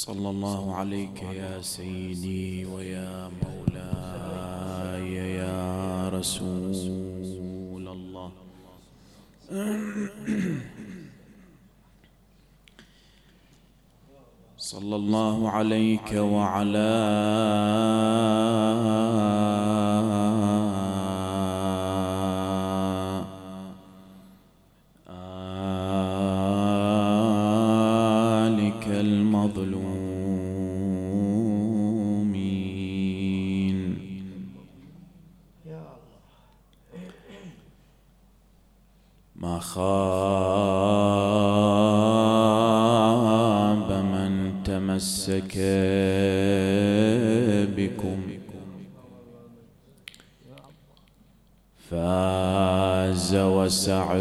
صلى الله عليك يا سيدي ويا مولاي يا رسول الله. صلى الله عليك وعلى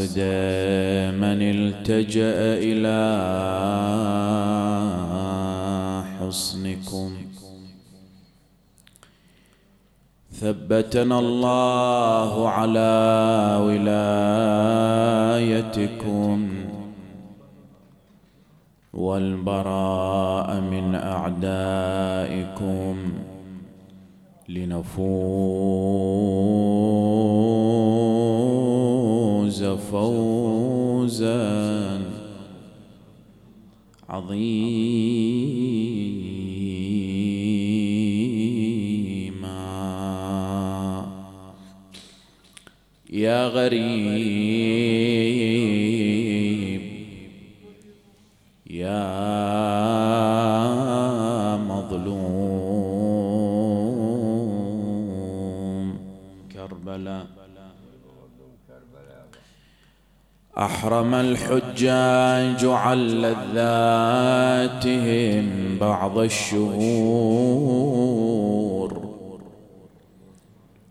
وسعد من التجأ إلى حصنكم. ثبتنا الله على ولايتكم والبراء من أعدائكم لنفوز فوزا عظيما. يا غريب الحجاج عن لذاتهم بعض الشهور.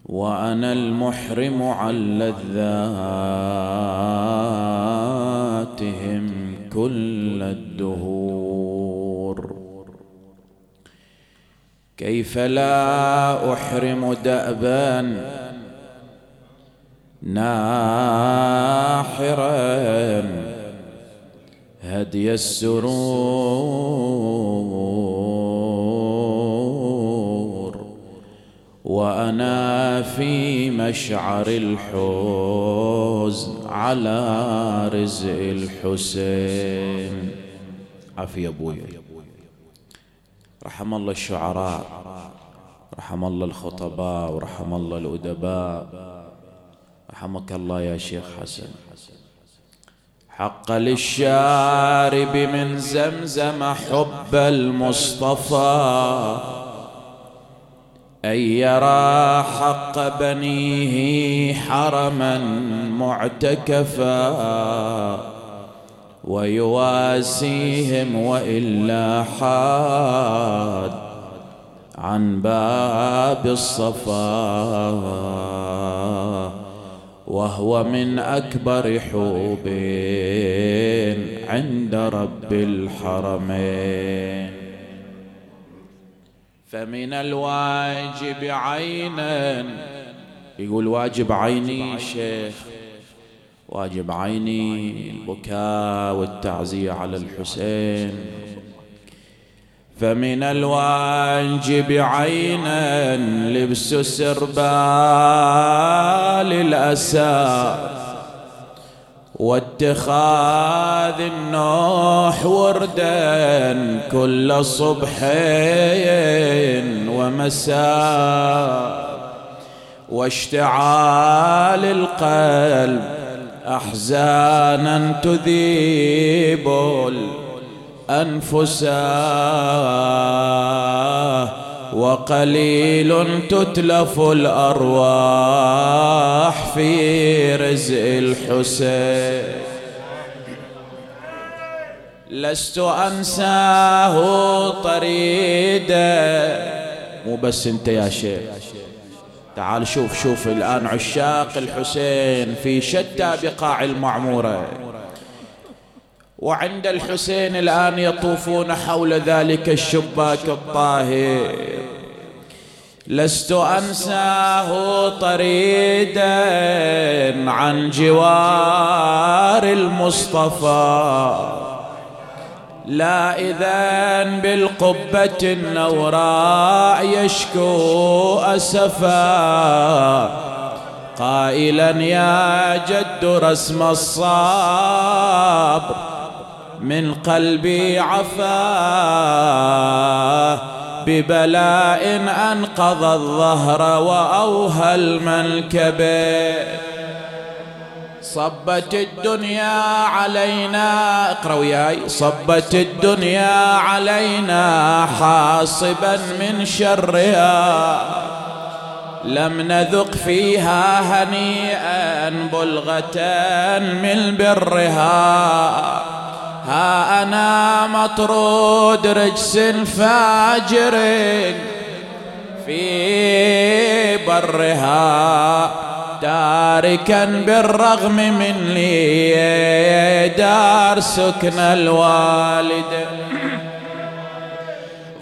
وأنا المحرم عن لذاتهم كل الدهور. كيف لا أحرم دأبا؟ ناحرا السرور وأنا في مشعر الحزن على رزق الحسين. عافية أبويا. رحم الله الشعراء رحم الله الخطباء ورحم الله الأدباء. رحمك الله يا شيخ حسن. حق للشارب من زمزم حب المصطفى. أن يرى حق بنيه حرما معتكفا. ويواسيهم وإلا حاد عن باب الصفا. وهو من أكبر حوب عند رب الحرمين. فمن الواجب عينا. يقول واجب عيني شيخ. واجب عيني البكاء والتعزية على الحسين. فمن الواجب عينا لبس سربال الأسى واتخاذ النوح وردا كل صبح ومساء واشتعال القلب أحزانا تذيب الانفسا وقليل تتلف الأرواح في رزق الحسين. لست أنساه طريدا. مو بس انت يا شيخ. تعال شوف شوف الآن عشاق الحسين في شتى بقاع المعمورة. وعند الحسين الآن يطوفون حول ذلك الشباك الطاهر. لست أنساه طريدا عن جوار المصطفى. لا إذا بالقبة النوراء يشكو أسفا. قائلا يا جد رسم الصابر من قلبي عفا ببلاء أنقض الظهر وأوهى المنكبين صبت الدنيا علينا اقرأ وياي. صبت الدنيا علينا حاصبا من شرها. لم نذق فيها هنيئا بلغة من برها. ها أنا مطرود رجس فاجر في برها تاركا بالرغم من لي دار سكن الوالد.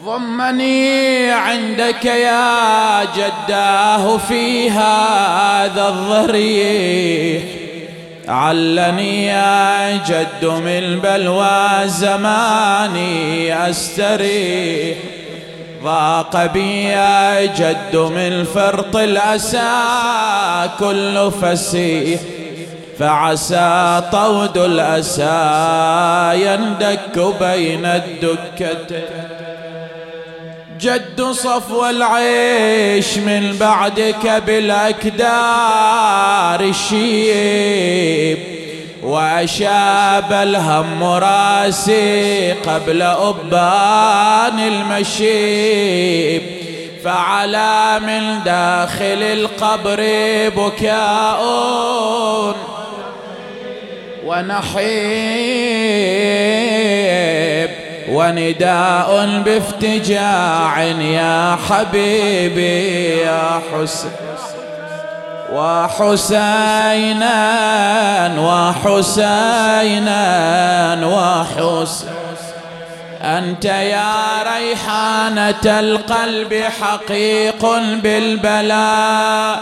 ضمني عندك يا جداه في هذا الضريح علني يا جد من بلوى زماني استريح ضاق بي يا جد من فرط الأسى كل فسيح. فعسى طود الأسى يندك بين الدكتين جد صفو العيش من بعدك بالأكدار الشيب وأشاب الهم راسي قبل أبان المشيب. فعلى من داخل القبر بكاء ونحيب. ونداء بافتجاع يا حبيبي يا حسين وحسينا وحسينا وحسين أنت يا ريحانة القلب حقيق بالبلاء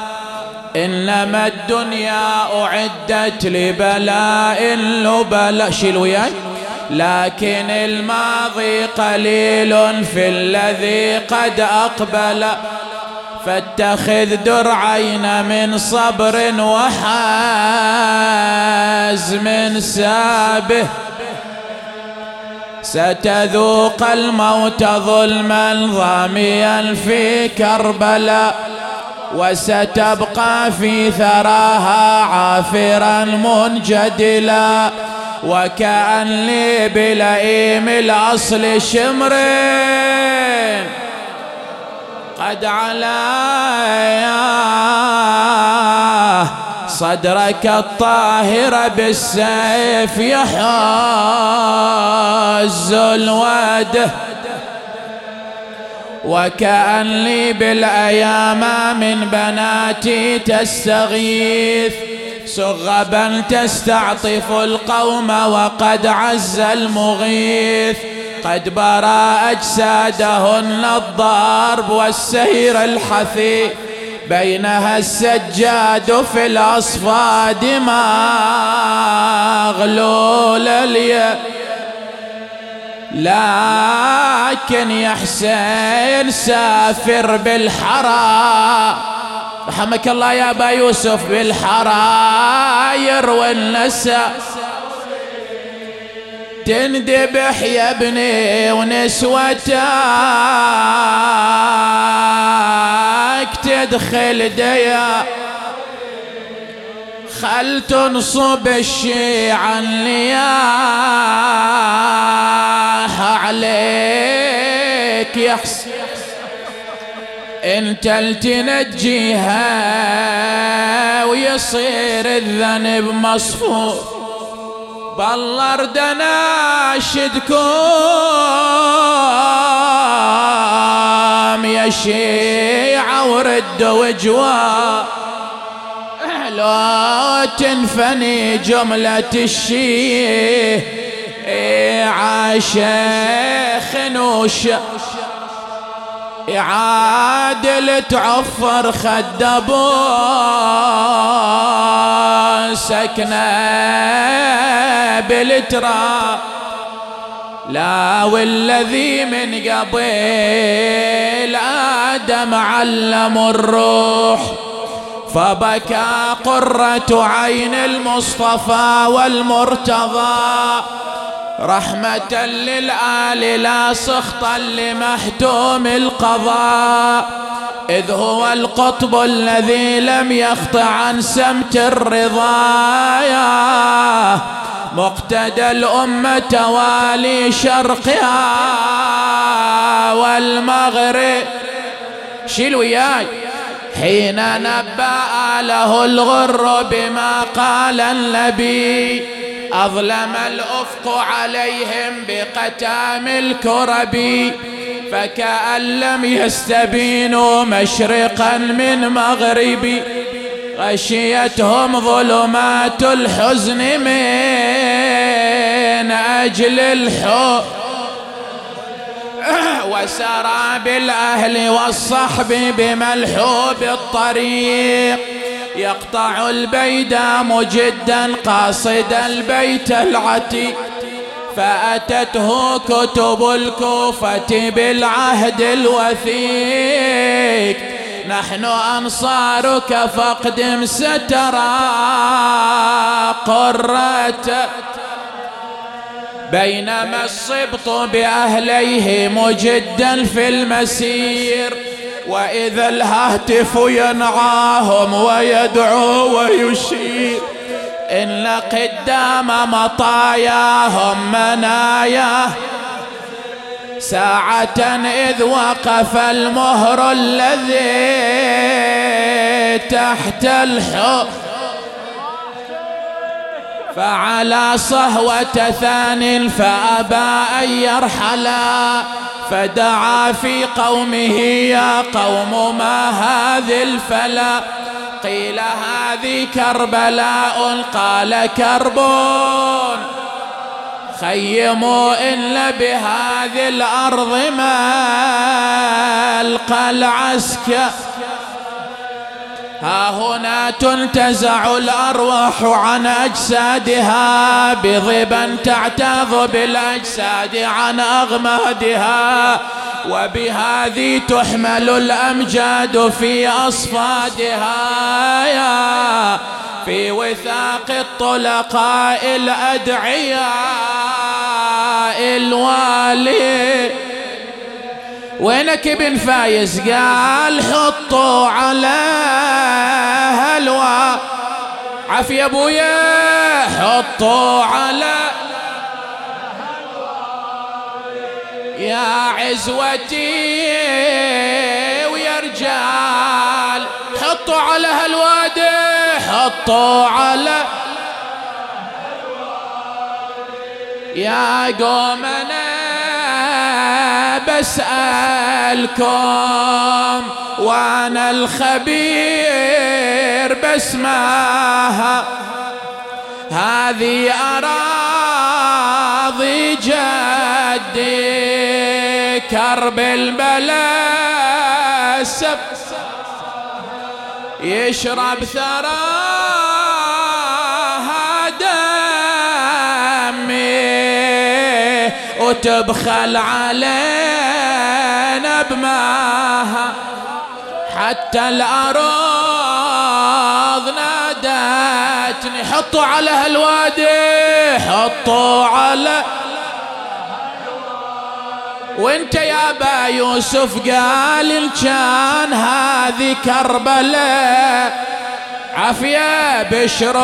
إنما الدنيا أعدت لبلاء لبلاء شيل وياي. لكن الماضي قليل في الذي قد أقبل. فاتخذ درعين من صبر وحازم سابه. ستذوق الموت ظلما ظاميا في كربلاء وستبقى في ثراها عافرا منجدلا. وكأن لي بلئيم الأصل شمرين. قد علايا صدرك الطاهر بالسيف الوده وكأن لي بالأيام من بناتي تستغيث. سغبا تستعطف القوم وقد عز المغيث. قد برى أجسادهن الضرب والسير الحثيث. بينها السجاد في الأصفاد مغلول اليد. لكن يا حسين سافر بالحرى. رحمك الله يا أبا يوسف بالحراير والنساء. تندبح يا ابني ونسوتك تدخل ديا. خل تنصب الشيعة النياح عليك يحس انت تنجيها ويصير الذنب مصفوف. بالله ارد اناشدكم يا شيعة ورد وجوا لو تنفني جملة الشيعة. شيخ نوشا يعادل تعفر خد ابو سكنة بالتراب لا والذي من قبل آدم علم الروح فبكى قرة عين المصطفى والمرتضى. رحمة للآل لا سخطا لمحتوم القضاء إذ هو القطب الذي لم يخط عن سمت الرضايا. مقتدى الأمة والي شرقها والمغرب. شيل وياي. حين نبأ له الغر بما قال النبي أظلم الأفق عليهم بقتام الكرب فكأن لم يستبينوا مشرقا من مغربي غشيتهم ظلمات الحزن من أجل الحب. وسرى بالأهل والصحب بملحوب الطريق. يقطع البيد مجدا قاصد البيت العتيق. فأتته كتب الكوفة بالعهد الوثيق. نحن أنصارك فاقدم سترى قرة بينما الصبط بأهليه مجدا في المسير. وإذا الهاتف ينعاهم ويدعو ويشير. إن قدام مطاياهم منايا. ساعة إذ وقف المهر الذي تحت الحب فعلى صهوة ثان فأبى أن يرحلا فدعا في قومه يا قوم ما هذه الفلا؟ قيل هذه كربلاء قال كربون خيموا إلا بهذه الأرض ما ألقى العسكر ها هنا تنتزع الأرواح عن أجسادها بضبا تعتاض بالأجساد عن أغمادها وبهذه تحمل الأمجاد في أصفادها. يا في وثاق الطلقاء الأدعياء الوالي. وينك ابن فايز؟ قال حطوا على هلوى. عافية أبويا. حطوا على يا عزوتي ويا رجال. حطوا على هالوادي حطوا على يا قومنا. بسألكم وأنا الخبير بسماها هذه أراضي جدي كرب البلا سب يشرب ثراها دمي وتبخل علينا بماها حتى الأراض نادتني. حطوا على هالوادي حطوا على وانت يا با يوسف قال إن كان هذه كربلاء عافية بشرب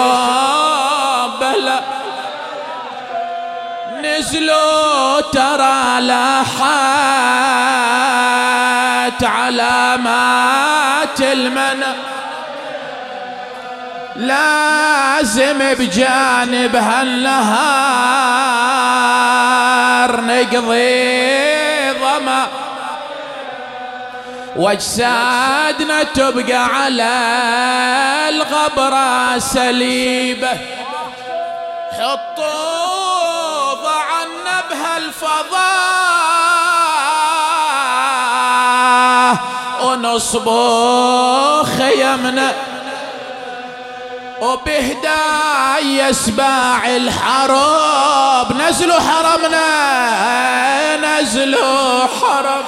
بلا نزلوا ترى لاحات علامات المنى. لازم بجانب هالنهار نقضي ظما واجسادنا تبقى على الغبرة سليبة. حطوا بهالفضاء ونصبوا خيمنا وبهداي يسباع الحرب نزلوا حرمنا نزلوا حرم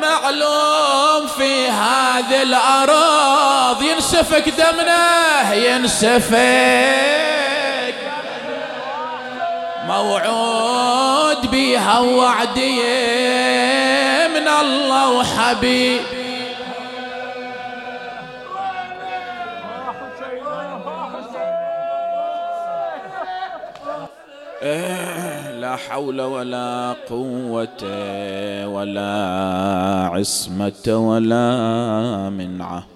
معلوم في هذه الأرض ينسفك دمنا ينسفك موعود بها وعدي من الله وحبيب لا حول ولا قوة ولا عصمة ولا منعة.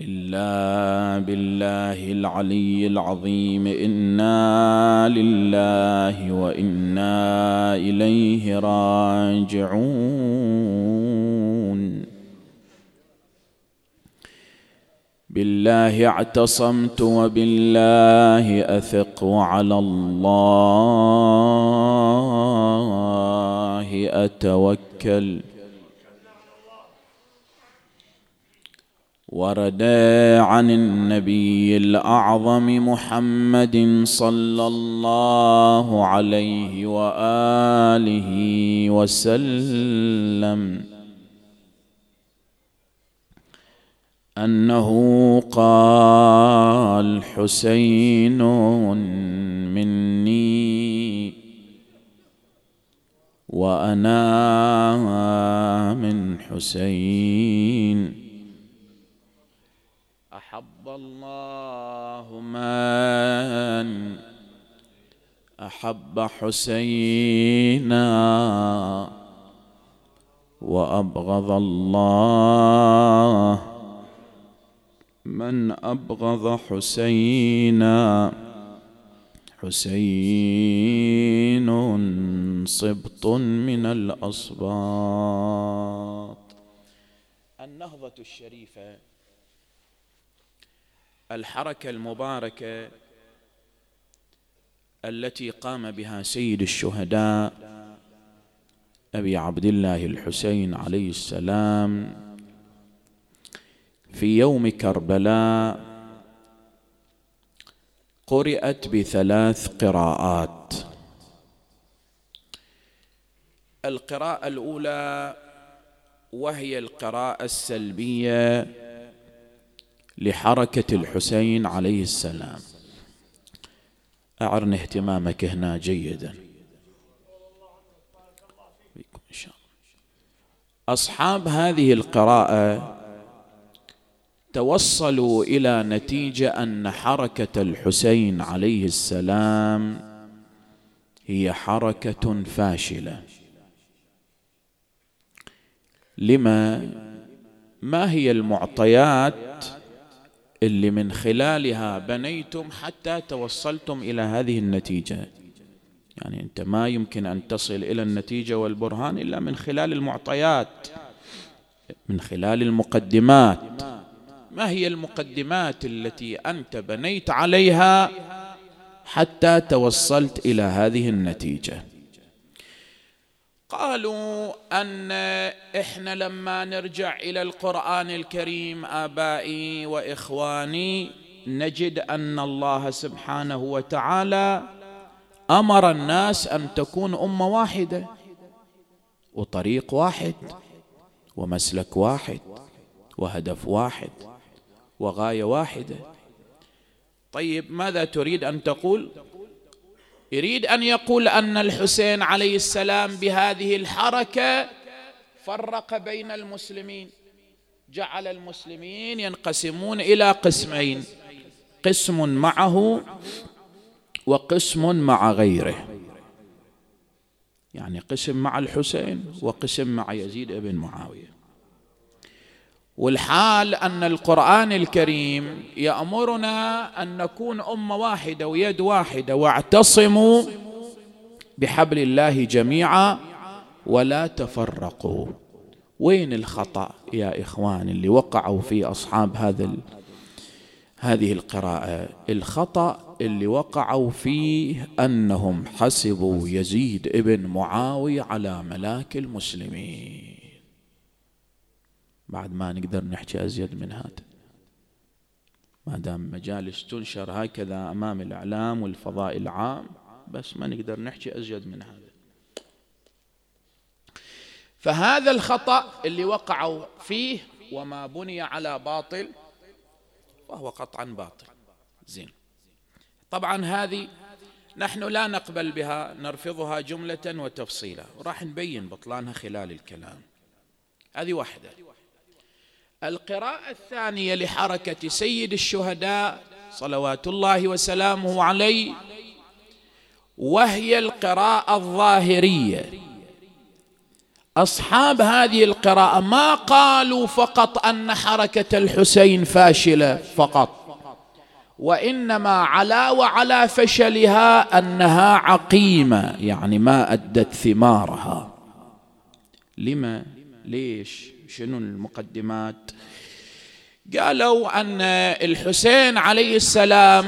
إلا بالله العلي العظيم. إنا لله وإنا إليه راجعون. بالله اعتصمت وبالله أثق وعلى الله أتوكل. ورد عن النبي الأعظم محمد صلى الله عليه وآله وسلم. أنه قال حسين مني وأنا من حسين. الله من أحب حسينا وأبغض الله من أبغض حسينا. حسين صبط من الأصباط. النهضة الشريفة الحركة المباركة التي قام بها سيد الشهداء أبي عبد الله الحسين عليه السلام في يوم كربلاء قرأت بثلاث قراءات. القراءة الأولى وهي القراءة السلبية لحركة الحسين عليه السلام. اعرن اهتمامك هنا جيدا. أصحاب هذه القراءة توصلوا إلى نتيجة أن حركة الحسين عليه السلام هي حركة فاشلة. لما؟ ما هي المعطيات اللي من خلالها بنيتم حتى توصلتم إلى هذه النتيجة. يعني أنت ما يمكن أن تصل إلى النتيجة والبرهان إلا من خلال المعطيات من خلال المقدمات. ما هي المقدمات التي أنت بنيت عليها حتى توصلت إلى هذه النتيجة؟ قالوا أن إحنا لما نرجع إلى القرآن الكريم آبائي وإخواني نجد أن الله سبحانه وتعالى أمر الناس أن تكون أمة واحدة وطريق واحد ومسلك واحد وهدف واحد وغاية واحدة. طيب ماذا تريد أن تقول؟ يريد أن يقول أن الحسين عليه السلام بهذه الحركة فرق بين المسلمين. جعل المسلمين ينقسمون إلى قسمين قسم معه وقسم مع غيره. يعني قسم مع الحسين وقسم مع يزيد بن معاوية. والحال أن القرآن الكريم يأمرنا أن نكون أمة واحدة ويد واحدة واعتصموا بحبل الله جميعا ولا تفرقوا. وين الخطأ يا إخوان اللي وقعوا فيه أصحاب هذا هذه القراءة؟ الخطأ اللي وقعوا فيه أنهم حسبوا يزيد ابن معاوية على ملاك المسلمين. بعد ما نقدر نحكي أزيد من هذا. ما دام مجالس تنشر هكذا أمام الإعلام والفضاء العام بس ما نقدر نحكي أزيد من هذا. فهذا الخطأ اللي وقعوا فيه وما بني على باطل فهو قطعا باطل. زين. طبعا هذه نحن لا نقبل بها نرفضها جملة وتفصيلا. وراح نبين بطلانها خلال الكلام. هذه واحدة. القراءة الثانية لحركة سيد الشهداء صلوات الله وسلامه عليه وهي القراءة الظاهرية. أصحاب هذه القراءة ما قالوا فقط أن حركة الحسين فاشلة فقط وإنما على وعلى فشلها أنها عقيمة يعني ما أدت ثمارها. لما؟ ليش؟ شنو المقدمات؟ قالوا أن الحسين عليه السلام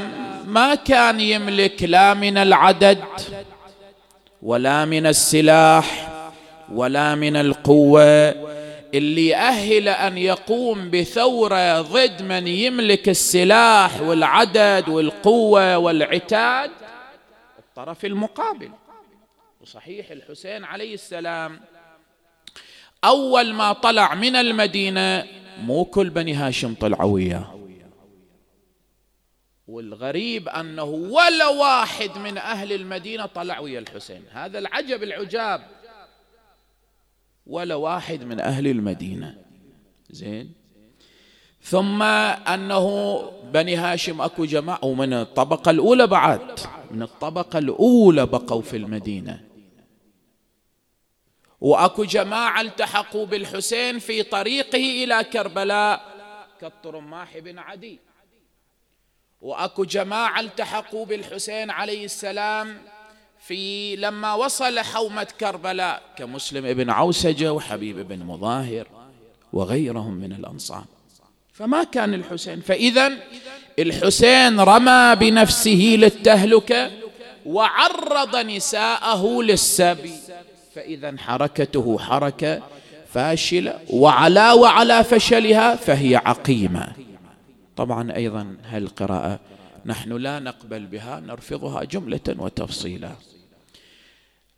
ما كان يملك لا من العدد ولا من السلاح ولا من القوة اللي يأهل أن يقوم بثورة ضد من يملك السلاح والعدد والقوة والعتاد الطرف المقابل. وصحيح الحسين عليه السلام أول ما طلع من المدينة مو كل بني هاشم طلعوا وياه. والغريب أنه ولا واحد من أهل المدينة طلع ويا الحسين. هذا العجب العجاب. ولا واحد من أهل المدينة. زين؟ ثم أنه بني هاشم أكو جماعة ومن الطبقة الأولى بعد من الطبقة الأولى بقوا في المدينة. وأكو جماعة التحقوا بالحسين في طريقه إلى كربلاء كالطرماح بن عدي. وأكو جماعة التحقوا بالحسين عليه السلام في لما وصل حومة كربلاء كمسلم ابن عوسجة وحبيب بن مظاهر وغيرهم من الأنصار. فما كان الحسين. فإذا الحسين رمى بنفسه للتهلكة وعرض نساءه للسبي. فإذا حركته حركة فاشلة وعلى وعلى فشلها فهي عقيمة. طبعا أيضا هالقراءة نحن لا نقبل بها نرفضها جملة وتفصيلا.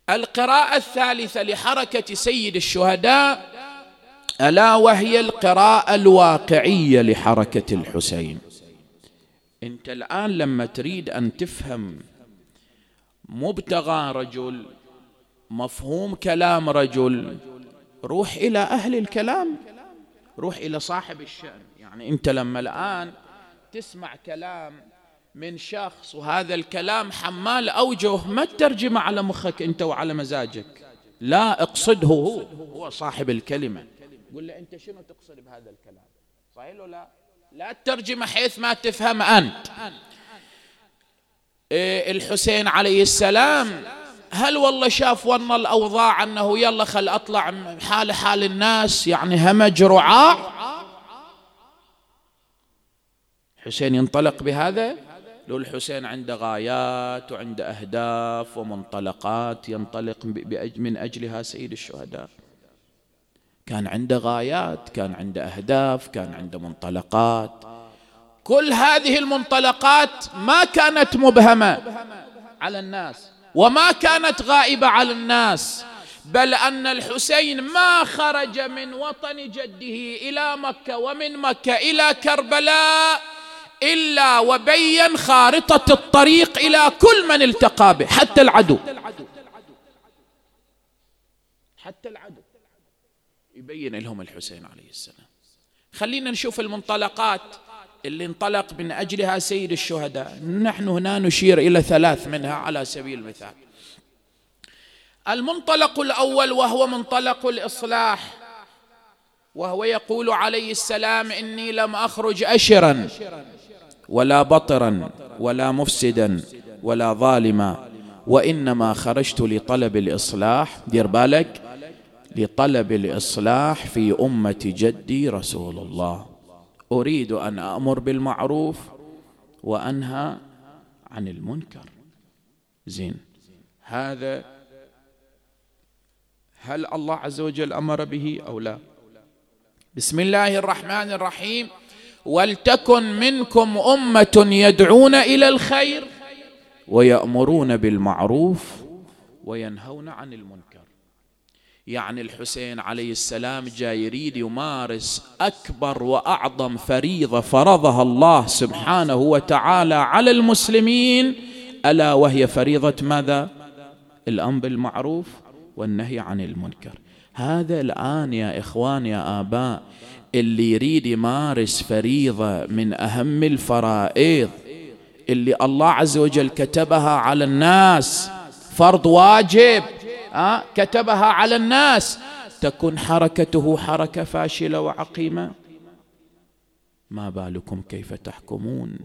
القراءة الثالثة لحركة سيد الشهداء ألا وهي القراءة الواقعية لحركة الحسين. أنت الآن لما تريد أن تفهم مبتغى رجل مفهوم كلام رجل. روح إلى أهل الكلام. روح إلى صاحب الشأن. يعني أنت لما الآن تسمع كلام من شخص وهذا الكلام حمال أوجه ما تترجمه على مخك أنت وعلى مزاجك. لا اقصده هو هو صاحب الكلمة. قل له أنت شنو تقصد بهذا الكلام؟ صحيح ولا لا؟ لا تترجمه حيث ما تفهم أنت. إيه الحسين عليه السلام هل والله شاف ون الأوضاع أنه يلا خل أطلع حال حال الناس يعني همج رعاع حسين ينطلق بهذا؟ لو الحسين عنده غايات وعنده أهداف ومنطلقات ينطلق من أجلها سيد الشهداء. كان عنده غايات كان عنده أهداف كان عنده منطلقات. كل هذه المنطلقات ما كانت مبهمة على الناس. وما كانت غائبة على الناس بل أن الحسين ما خرج من وطن جده إلى مكة ومن مكة إلى كربلاء إلا وبين خارطة الطريق إلى كل من التقى به حتى العدو. حتى العدو. يبين لهم الحسين عليه السلام. خلينا نشوف المنطلقات. اللي انطلق من أجلها سيد الشهداء. نحن هنا نشير إلى ثلاث منها على سبيل المثال. المنطلق الأول وهو منطلق الإصلاح وهو يقول عليه السلام إني لم أخرج أشرا ولا بطرا ولا مفسدا ولا ظالما وإنما خرجت لطلب الإصلاح دير بالك لطلب الإصلاح في أمة جدي رسول الله. أريد أن أمر بالمعروف وأنهى عن المنكر. زين. هذا هل الله عز وجل أمر به أو لا؟ بسم الله الرحمن الرحيم. ولتكن منكم أمة يدعون إلى الخير ويأمرون بالمعروف وينهون عن المنكر. يعني الحسين عليه السلام جاي يريد يمارس أكبر وأعظم فريضة فرضها الله سبحانه وتعالى على المسلمين ألا وهي فريضة ماذا؟ الأمر بالمعروف والنهي عن المنكر. هذا الآن يا إخوان يا آباء اللي يريد يمارس فريضة من أهم الفرائض اللي الله عز وجل كتبها على الناس فرض واجب. أه؟ كتبها على الناس. تكون حركته حركة فاشلة وعقيمة. ما بالكم كيف تحكمون؟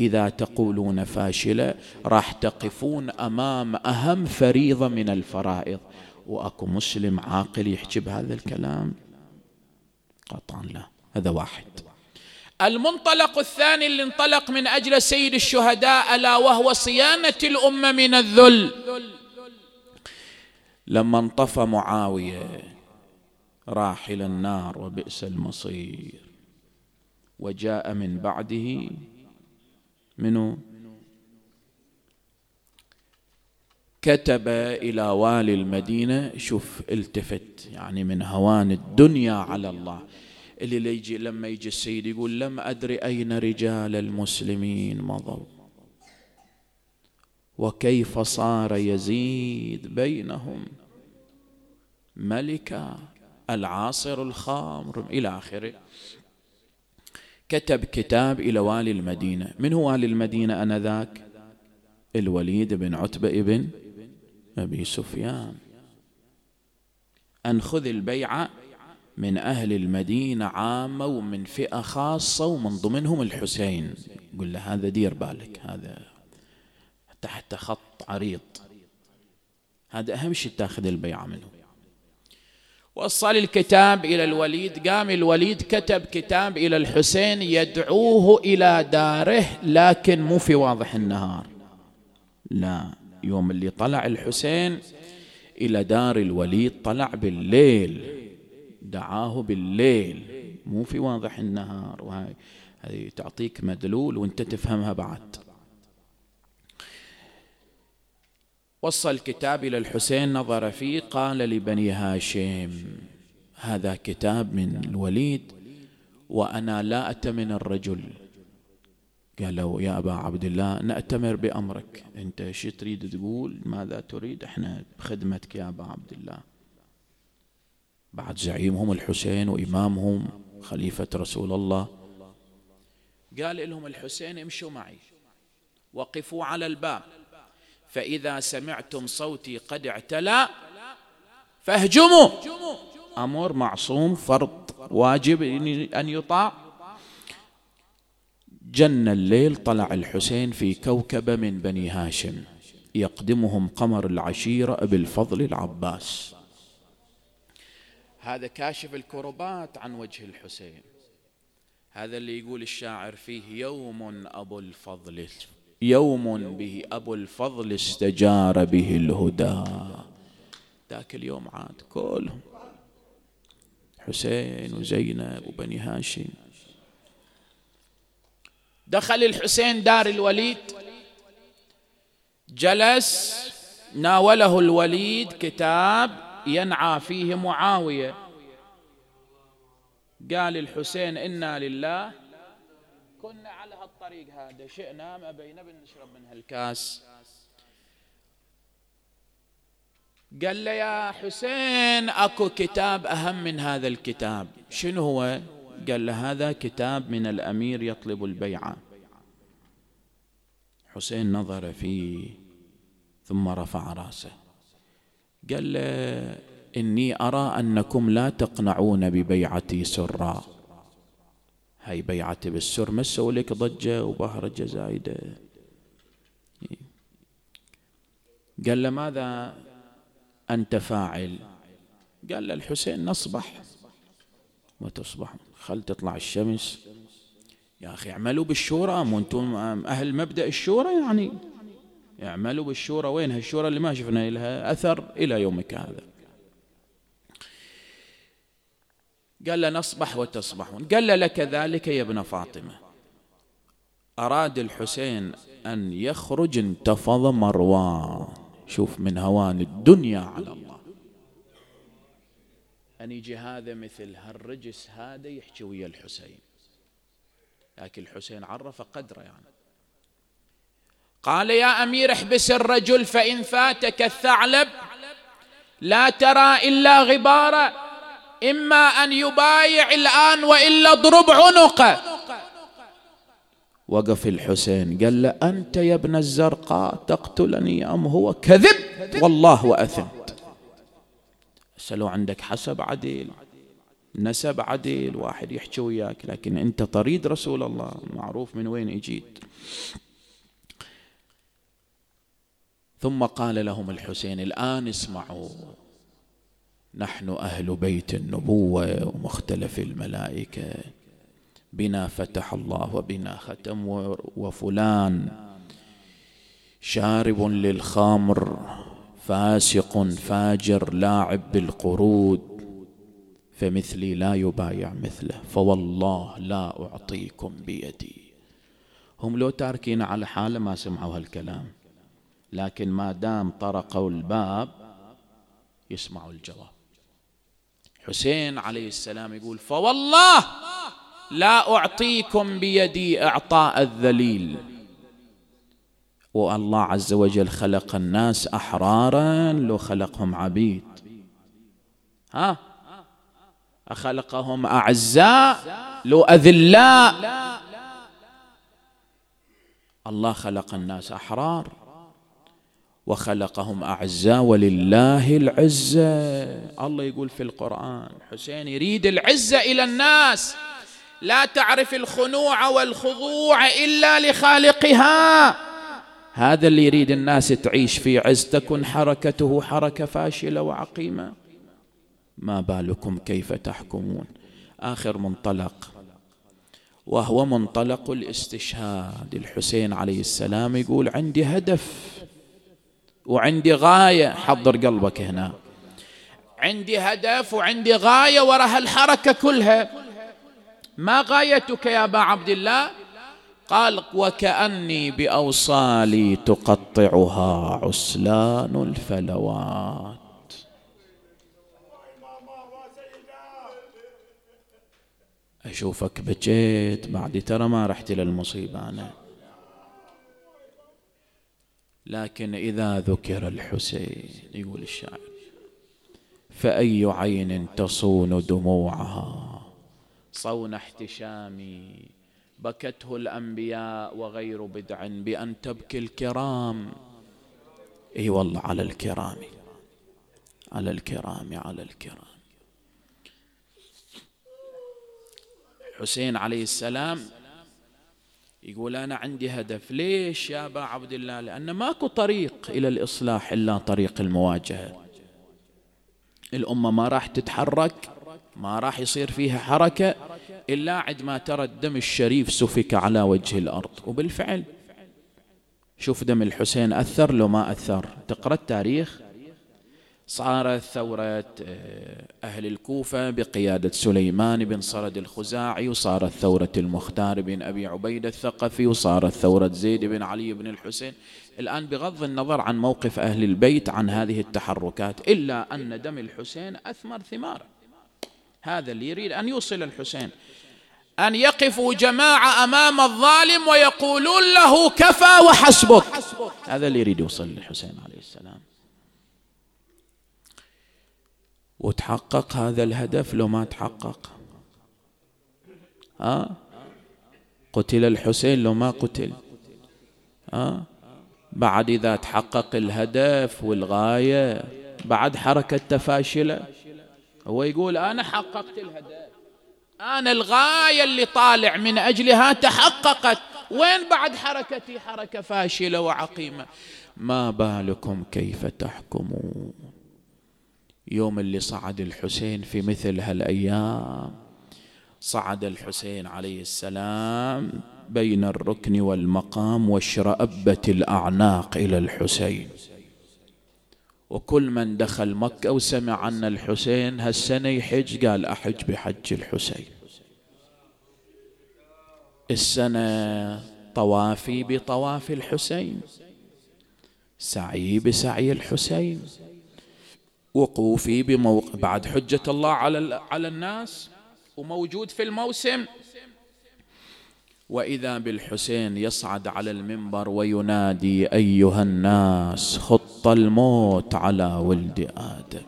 إذا تقولون فاشلة راح تقفون أمام أهم فريضة من الفرائض. وأكو مسلم عاقل يحكي بهذا الكلام؟ قطعا لا هذا واحد. المنطلق الثاني اللي انطلق من أجل سيد الشهداء ألا وهو صيانة الأمة من الذل. لما انطفى معاوية راح إلى النار وبئس المصير. وجاء من بعده منو؟ كتب إلى والي المدينة شوف التفت يعني من هوان الدنيا على الله. اللي يجي لما يجي السيد يقول لم أدري أين رجال المسلمين مضوا. وكيف صار يزيد بينهم؟ ملكا العاصر الخامر إلى آخره. كتب كتاب إلى والي المدينة. من هو والي المدينة آنذاك؟ الوليد بن عتبه ابن أبي سفيان. أن خذ البيعه من أهل المدينة عامه ومن فئة خاصة ومن ضمنهم الحسين. قل له هذا دير بالك هذا تحت خط عريض. هذا أهم شيء تأخذ البيعة منه. وصل الكتاب إلى الوليد. قام الوليد كتب كتاب إلى الحسين يدعوه إلى داره لكن مو في واضح النهار. لا يوم اللي طلع الحسين إلى دار الوليد طلع بالليل. دعاه بالليل. مو في واضح النهار. وهي تعطيك مدلول وانت تفهمها بعد. وصل الكتاب إلى الحسين نظر فيه قال لبني هاشم هذا كتاب من الوليد وأنا لا أتمن الرجل. قالوا يا أبا عبد الله نأتمر بأمرك. أنت شو تريد تقول؟ ماذا تريد؟ إحنا بخدمتك يا أبا عبد الله. بعد زعيمهم الحسين وإمامهم خليفة رسول الله قال لهم الحسين امشوا معي وقفوا على الباب. فإذا سمعتم صوتي قد اعتلى فاهجموا. أمر معصوم فرض واجب أن يطاع. جن الليل طلع الحسين في كوكبة من بني هاشم يقدمهم قمر العشيرة بالفضل العباس. هذا كاشف الكربات عن وجه الحسين. هذا اللي يقول الشاعر فيه يوم أبو الفضل. يوم به أبو الفضل استجار به الهدى. ذاك اليوم عاد كلهم. حسين وزينب وبني هاشم. دخل الحسين دار الوليد. جلس ناوله الوليد كتاب ينعى فيه معاوية. قال الحسين إنا لله كنا على هالطريق هذا شئنا ما بين بنشرب من هالكاس. قال له يا حسين أكو كتاب أهم من هذا الكتاب. شنو هو؟ قال له هذا كتاب من الأمير يطلب البيعه حسين نظر فيه ثم رفع رأسه. قال له إني أرى أنكم لا تقنعون ببيعتي سرا. هاي بيعتي بالسر ما سووا لك ضجه وبهرجه زايدة. قال له ماذا أنت فاعل؟ قال له الحسين نصبح. وتصبح خل تطلع الشمس. يا أخي اعملوا بالشورى مو أنتم أهل مبدأ الشورى يعني؟ اعملوا بالشورى وين هالشورى اللي ما شفنا لها أثر إلى يومك هذا؟ قال له نصبح وتصبحون. قال له لك ذلك يا ابن فاطمة. أراد الحسين أن يخرج انتفض مروان. شوف من هوان الدنيا على الله. أن يجي هذا مثل هالرجس هذا يحكي ويا الحسين. لكن الحسين عرف قدره يعني. قال يا أمير احبس الرجل فإن فاتك الثعلب لا ترى إلا غباره إما أن يبايع الآن وإلا اضرب عنقه. وقف الحسين قال له أنت يا ابن الزرقاء تقتلني أم هو كذب؟ والله واثمت سألوا عندك حسب عديل نسب عديل واحد يحكي وياك لكن أنت طريد رسول الله معروف من وين اجيت ثم قال لهم الحسين الآن اسمعوا. نحن أهل بيت النبوة ومختلف الملائكة. بنا فتح الله وبنا ختم وفلان شارب للخمر فاسق فاجر لاعب بالقرود فمثلي لا يبايع مثله فوالله لا أعطيكم بيدي. هم لو تاركين على حالة ما سمعوا هالكلام لكن ما دام طرقوا الباب يسمعوا الجواب. حسين عليه السلام يقول فوالله لا أعطيكم بيدي إعطاء الذليل. والله عز وجل خلق الناس أحرارا لو خلقهم عبيد. ها؟ أخلقهم أعزاء لو أذلاء. الله خلق الناس أحرار. وخلقهم أعزاء ولله العزة الله يقول في القرآن حسين يريد العزة إلى الناس. لا تعرف الخنوع والخضوع إلا لخالقها. هذا اللي يريد الناس تعيش في عز تكن حركته حركة فاشلة وعقيمة. ما بالكم كيف تحكمون؟ آخر منطلق. وهو منطلق الاستشهاد. الحسين عليه السلام يقول عندي هدف. وعندي غاية حضر قلبك هنا. عندي هدف وعندي غاية وراء الحركة كلها. ما غايتك يا أبا عبد الله؟ قال وكأني بأوصالي تقطعها عسلان الفلوات. أشوفك بكيت بعد ترى ما رحت إلى المصيبة أنا. لكن إذا ذكر الحسين يقول الشاعر فأي عين تصون دموعها؟ صون احتشامي بكته الأنبياء وغير بدع بأن تبكي الكرام. إي والله على الكرام على الكرام على الكرام. حسين عليه السلام يقول أنا عندي هدف ليش يا أبا عبد الله؟ لأن ماكو طريق إلى الإصلاح إلا طريق المواجهة. الأمة ما راح تتحرك ما راح يصير فيها حركة إلا عندما ترى الدم الشريف سفك على وجه الأرض. وبالفعل شوف دم الحسين أثر لو ما أثر. تقرأ التاريخ؟ صارت ثورة آه، أهل الكوفة بقيادة سليمان بن صرد الخزاعي وصارت ثورة المختار بن أبي عبيدة الثقفي وصارت ثورة زيد بن علي بن الحسين. الآن بغض النظر عن موقف أهل البيت عن هذه التحركات إلا أن دم الحسين أثمر ثمار. هذا اللي يريد أن يوصل الحسين. أن يقفوا جماعة أمام الظالم ويقولون له كفى وحسبك. هذا اللي يريد يوصل للحسين عليه السلام. وتحقق هذا الهدف لو ما تحقق. ها قتل الحسين لو ما قتل. ها بعد إذا تحقق الهدف والغاية بعد حركة تفاشلة هو يقول أنا حققت الهدف. أنا الغاية اللي طالع من أجلها تحققت. وين بعد حركتي؟ حركة فاشلة وعقيمة. ما بالكم كيف تحكمون؟ يوم اللي صعد الحسين في مثل هالأيام. صعد الحسين عليه السلام بين الركن والمقام واشرأبت الأعناق إلى الحسين. وكل من دخل مكة وسمع عن الحسين هالسنة يحج قال أحج بحج الحسين. السنة طوافي بطواف الحسين سعي بسعي الحسين. وقوفي بموقع بعد حجة الله على على الناس وموجود في الموسم. وإذا بالحسين يصعد على المنبر وينادي أيها الناس خط الموت على ولد آدم.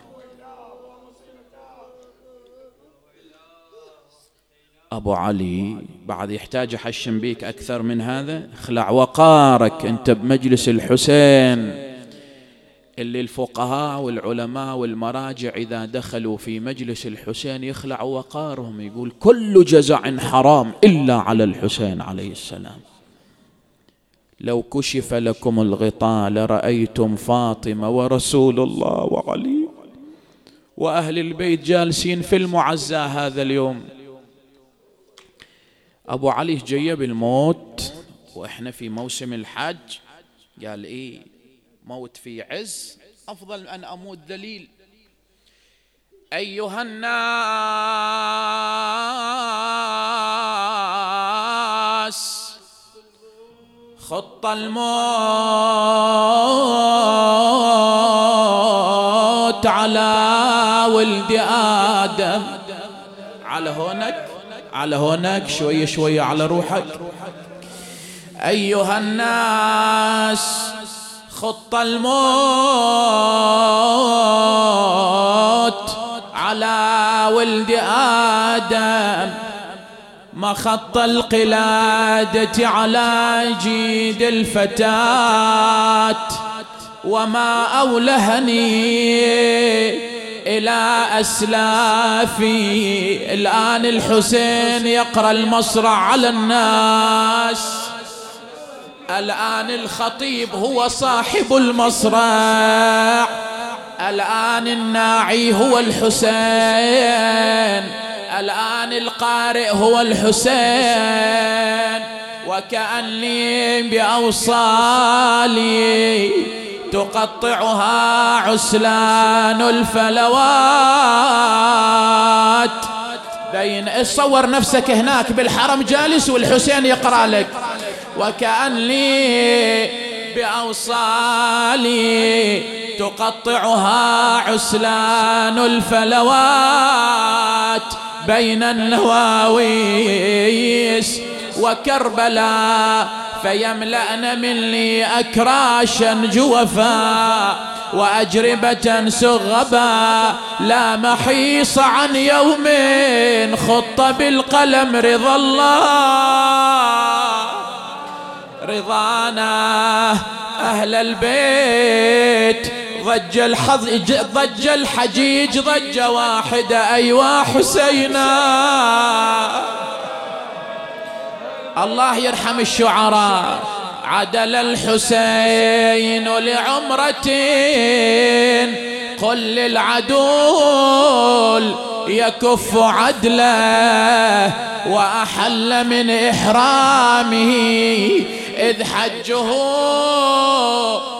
أبو علي بعد يحتاج احشم بيك أكثر من هذا اخلع وقارك أنت بمجلس الحسين. اللي الفقهاء والعلماء والمراجع إذا دخلوا في مجلس الحسين يخلعوا وقارهم يقول كل جزع حرام إلا على الحسين عليه السلام. لو كشف لكم الغطاء لرأيتم فاطمة ورسول الله وعلي وأهل البيت جالسين في المعزى هذا اليوم. أبو علي جاي بالموت وإحنا في موسم الحج. قال إيه؟ موت في عز أفضل أن أموت ذليل أيها الناس خط الموت على ولد آدم. على هونك على هونك شوية شوية على روحك. أيها الناس خط الموت على ولد آدم ما خط القلادة على جيد الفتاة وما أولهني إلى أسلافي. الآن الحسين يقرأ المصرع على الناس. الآن الخطيب هو صاحب المصرع. الآن الناعي هو الحسين. الآن القارئ هو الحسين. وكأني بأوصالي تقطعها عسلان الفلوات. بين صور نفسك هناك بالحرم جالس والحسين يقرأ لك. وكأني بأوصالي تقطعها عسلان الفلوات بين النواويس وكربلاء فيملأن مني أكراشا جوفا وأجربة سغبا لا محيص عن يوم خط بالقلم رضا الله. رضانا. أهل البيت ضج الحظ ضج الحجيج ضجة واحدة أيوا حسينا. الله يرحم الشعراء. عدل الحسين لعمرة قل للعدول يكف عدله وأحل من إحرامه. إذ حجه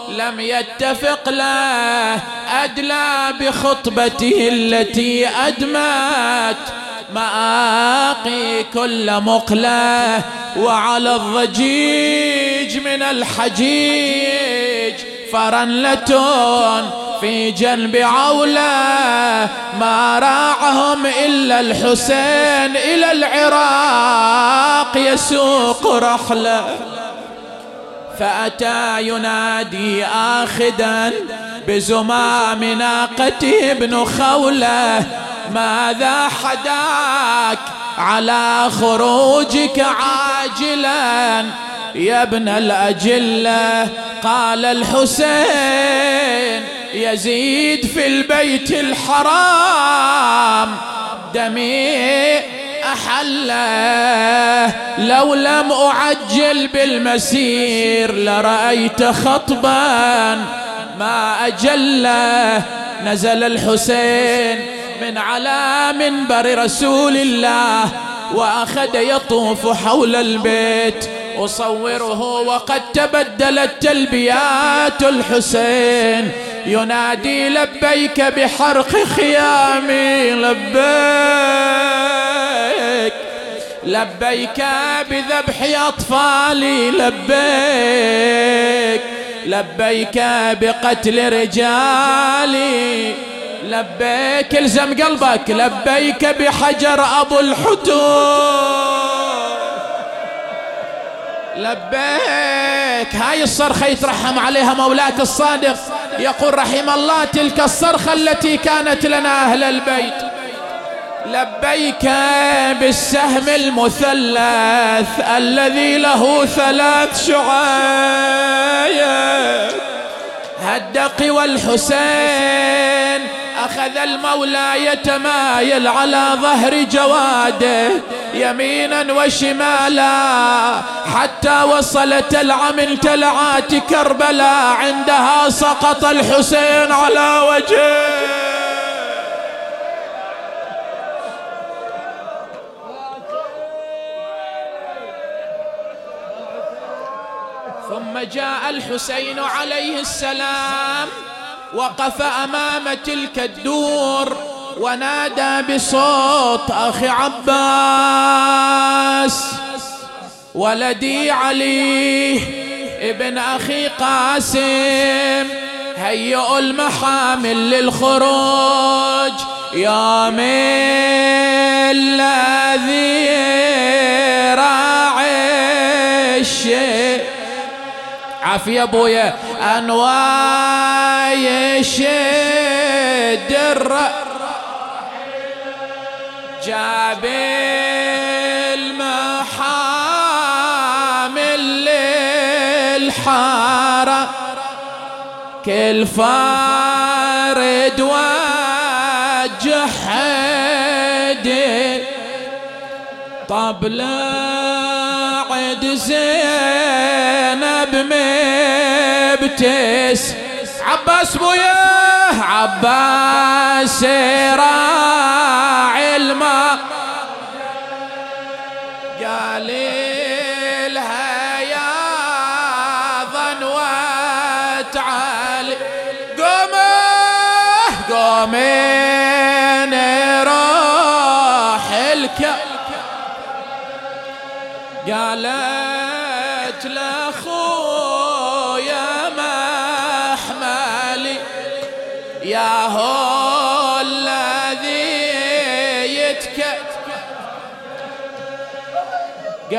لم يتفق له أدلى بخطبته التي أدمت. مآقي كل مقلة وعلى الضجيج من الحجيج. فرنلة في جنب عولة ما راعهم إلا الحسين إلى العراق. يسوق رحلة. فأتى ينادي آخدا بزمام ناقته ابن خولة ماذا حداك؟ على خروجك عاجلا يا ابن الأجلة. قال الحسين يزيد في البيت الحرام دمي أحله لو لم أعجل بالمسير لرأيت خطبا ما أجله نزل الحسين من على منبر رسول الله وأخذ يطوف حول البيت. أصوره وقد تبدلت تلبيات الحسين. ينادي لبيك بحرق خيامي لبيك. لبيك بذبح أطفالي لبيك لبيك بقتل رجالي لبيك الزم قلبك لبيك بحجر أبو الحتور لبيك هاي الصرخة يترحم عليها مولاك الصادق يقول رحم الله تلك الصرخة التي كانت لنا أهل البيت. لبيك بالسهم المثلث الذي له ثلاث شعايات هدق والحسين أخذ المولى يتمايل على ظهر جواده يمينا وشمالا. حتى وصلت العمل تلعات كربلاء عندها سقط الحسين على وجهه. ثم جاء الحسين عليه السلام وقف أمام تلك الدور ونادى بصوت أخي عباس ولدي علي ابن أخي قاسم هيئوا المحامل للخروج يا من الذي راعي الشيء. عافية أبويا. انواي شد جاب المحامل للحارة. كل فارد وجه حدي طبلة عد زينب مبتس عباس بوياه عباس راعي الماء. قال لها يا ظنوة علي قومه قومين روح الكل قالت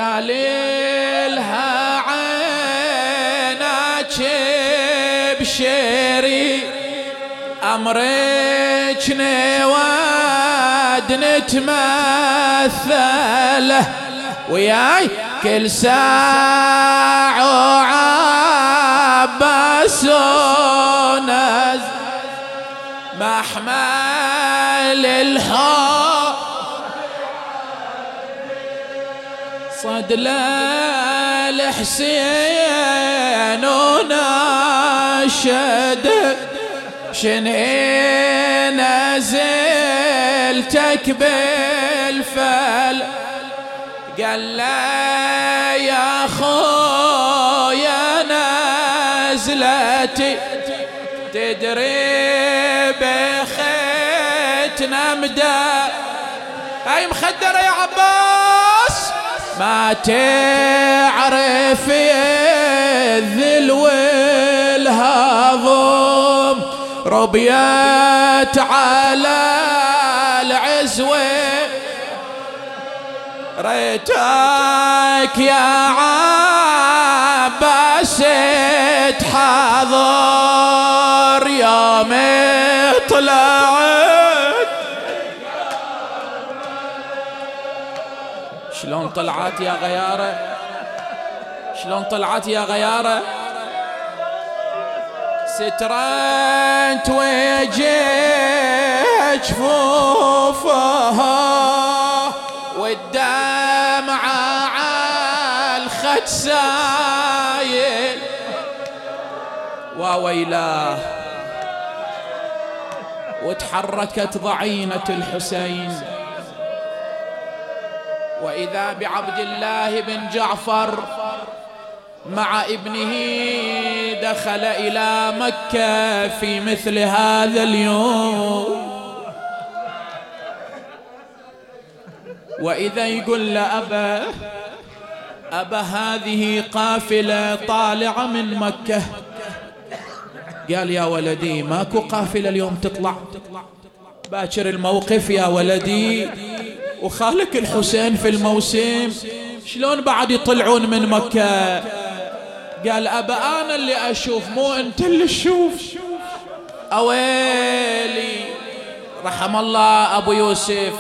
قال لها عينك بشيري امرك نود نتمثله وياي كل ساعة عباس نز محمل الحب صد الحسين وناشد. شنين نزلتك بالفل. قال لا يا خويا نزلتي تدري بختنا مدى هاي مخدرة يا عباس؟ ما تعرف الذل والهضم ربيت على العزوة. ريتك يا عباس تحضر يوم طلعت شلون طلعت يا غيارة؟ شلون طلعت يا غيارة؟ سترت وجه جفوفها والدمعة على الخد سايل. وويلاه وتحركت ضعينة الحسين. وإذا بعبد الله بن جعفر مع ابنه دخل إلى مكة في مثل هذا اليوم. وإذا يقول لأبا أبا هذه قافلة طالعة من مكة. قال يا ولدي ماكو قافلة اليوم تطلع. باكر الموقف يا ولدي. وخالك الحسين في الموسم شلون بعد يطلعون من مكة؟ قال أبا أنا اللي أشوف مو أنت اللي تشوف. أويلي رحم الله أبو يوسف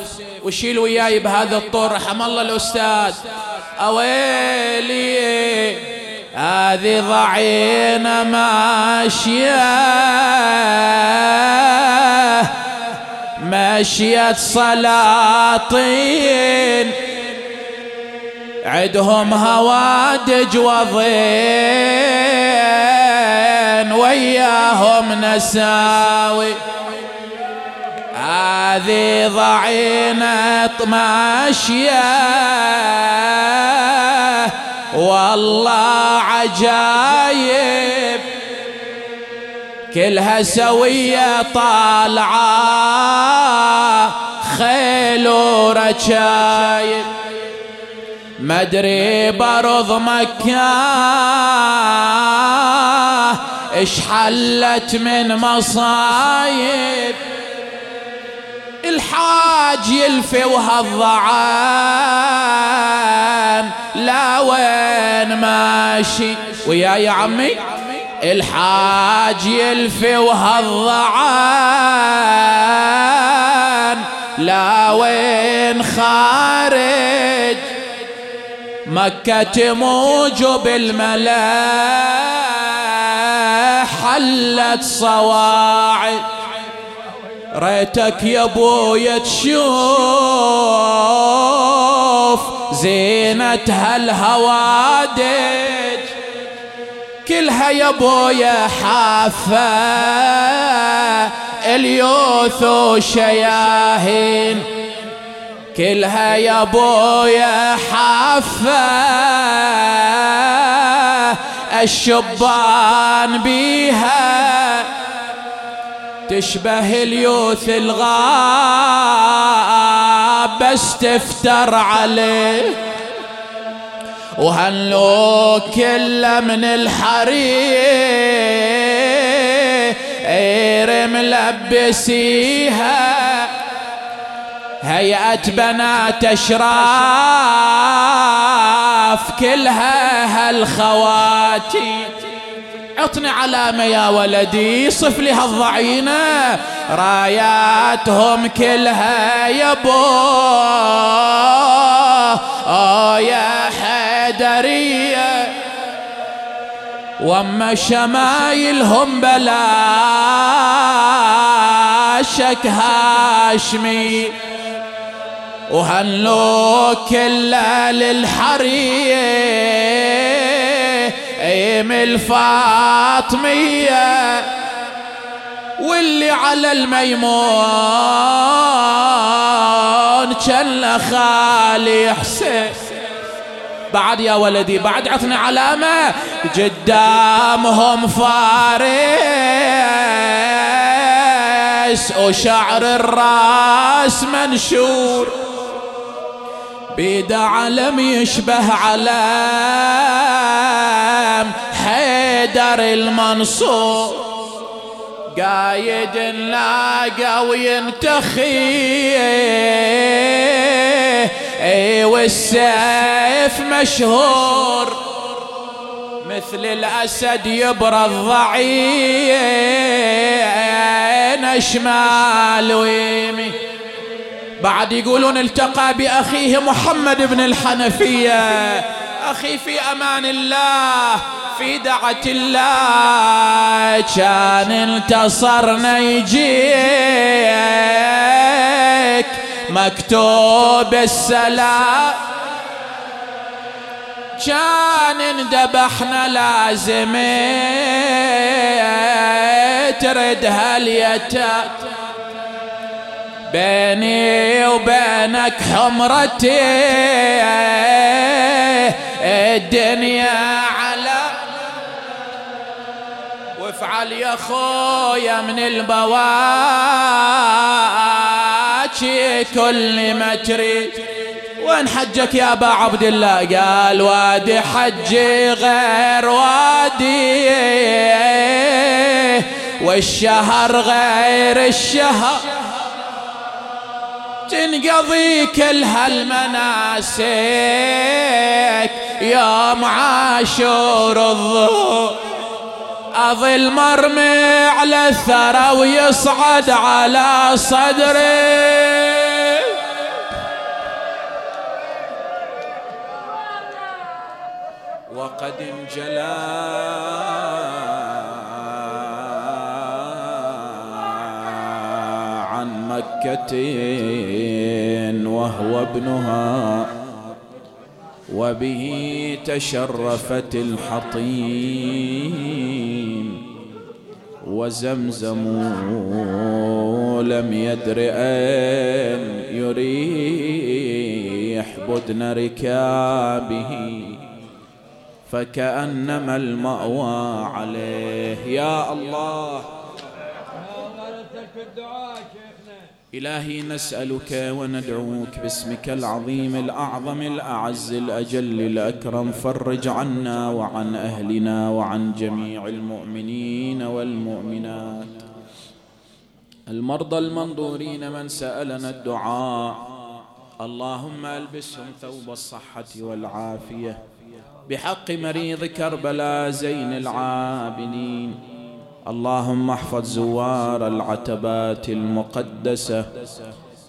وشيل وياي بهذا الطور رحم الله الأستاذ. أويلي هذه ضعينة ماشية. مشيت سلاطين. عدهم هوادج وضين وياهم نساوي. هذه ضعينة ماشية والله عجايب. كلها سوية طالعة خيل ورشايب مدري برض مكة اش حلت من مصايب. الحاج يلفي وهالضعان لا وين ماشي. ويا يا عمي؟ الحاج يلفي وهالضعان لا وين خارج؟ مكة تموج بالملا حلت صواعد. ريتك يا بويا تشوف زينة هالهوادج. كلها يا بويا حافة. اليوث وشياهين. كلها يا بويا حافة. الشبان بيها. تشبه اليوث الغاب بس تفتر عليه. وهنلو كله من الحرير ملبسيها. هيئة بنات أشراف كلها هالخواتي. عطني علامة يا ولدي صف لي هالضعينة. راياتهم كلها يبو آه يا حيدرية وأما شمايلهم بلا شك هاشمي. وهنلو كله للحريم الفاطمية. واللي على الميمون كان خالي حسين. بعد يا ولدي بعد عطني علامة قدامهم فارس وشعر الراس منشور. بيد علم يشبه علام حيدر المنصور. قايد نلاقى وينتخي. إي والسيف مشهور مثل الأسد يبرى الضعين شمال ويمين بعد يقولون التقى بأخيه محمد بن الحنفية. أخي في أمان الله في دعة الله. كان انتصرنا يجيك مكتوب السلام. كان اندبحنا لازم ترد هاليتام بيني وبينك حمرتي الدنيا على. تعال يا خويا من البواكي كل ما تريد. وين حجك يا أبا عبد الله؟ قال وادي حجي غير وادي. والشهر غير الشهر. تنقضي كل هالمناسك يوم عاشور الظهر أظل مرمي على الثرى ويصعد على صدري. وقد انجلى عن مكة وهو ابنها وبه تشرفت الحطيم. وزمزم لم يدر أن يريح بدن ركابه. فكأنما المأوى عليه. يا الله إلهي نسألك وندعوك باسمك العظيم الأعظم الأعز الأجل الأكرم. فرج عنا وعن أهلنا وعن جميع المؤمنين والمؤمنات. المرضى المنظورين من سألنا الدعاء. اللهم ألبسهم ثوب الصحة والعافية. بحق مريض كربلاء زين العابدين. اللهم احفظ زوار العتبات المقدسة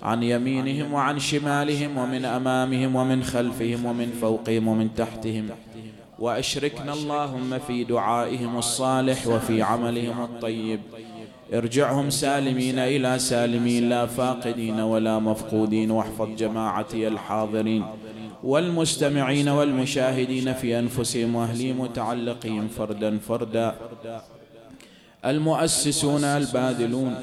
عن يمينهم وعن شمالهم ومن أمامهم ومن خلفهم ومن فوقهم ومن تحتهم. وأشركنا اللهم في دعائهم الصالح وفي عملهم الطيب. ارجعهم سالمين إلى سالمين لا فاقدين ولا مفقودين. واحفظ جماعتي الحاضرين والمستمعين والمشاهدين في أنفسهم واهليهم متعلقين فردا فردا. المؤسسون الباذلون.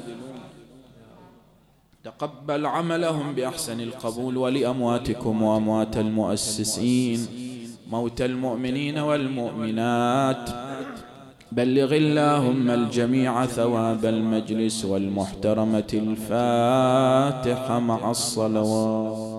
تقبل عملهم بأحسن القبول ولأمواتكم وأموات المؤسسين موت المؤمنين والمؤمنات. بلغ اللهم الجميع ثواب المجلس والمحترمة الفاتحة مع الصلوات.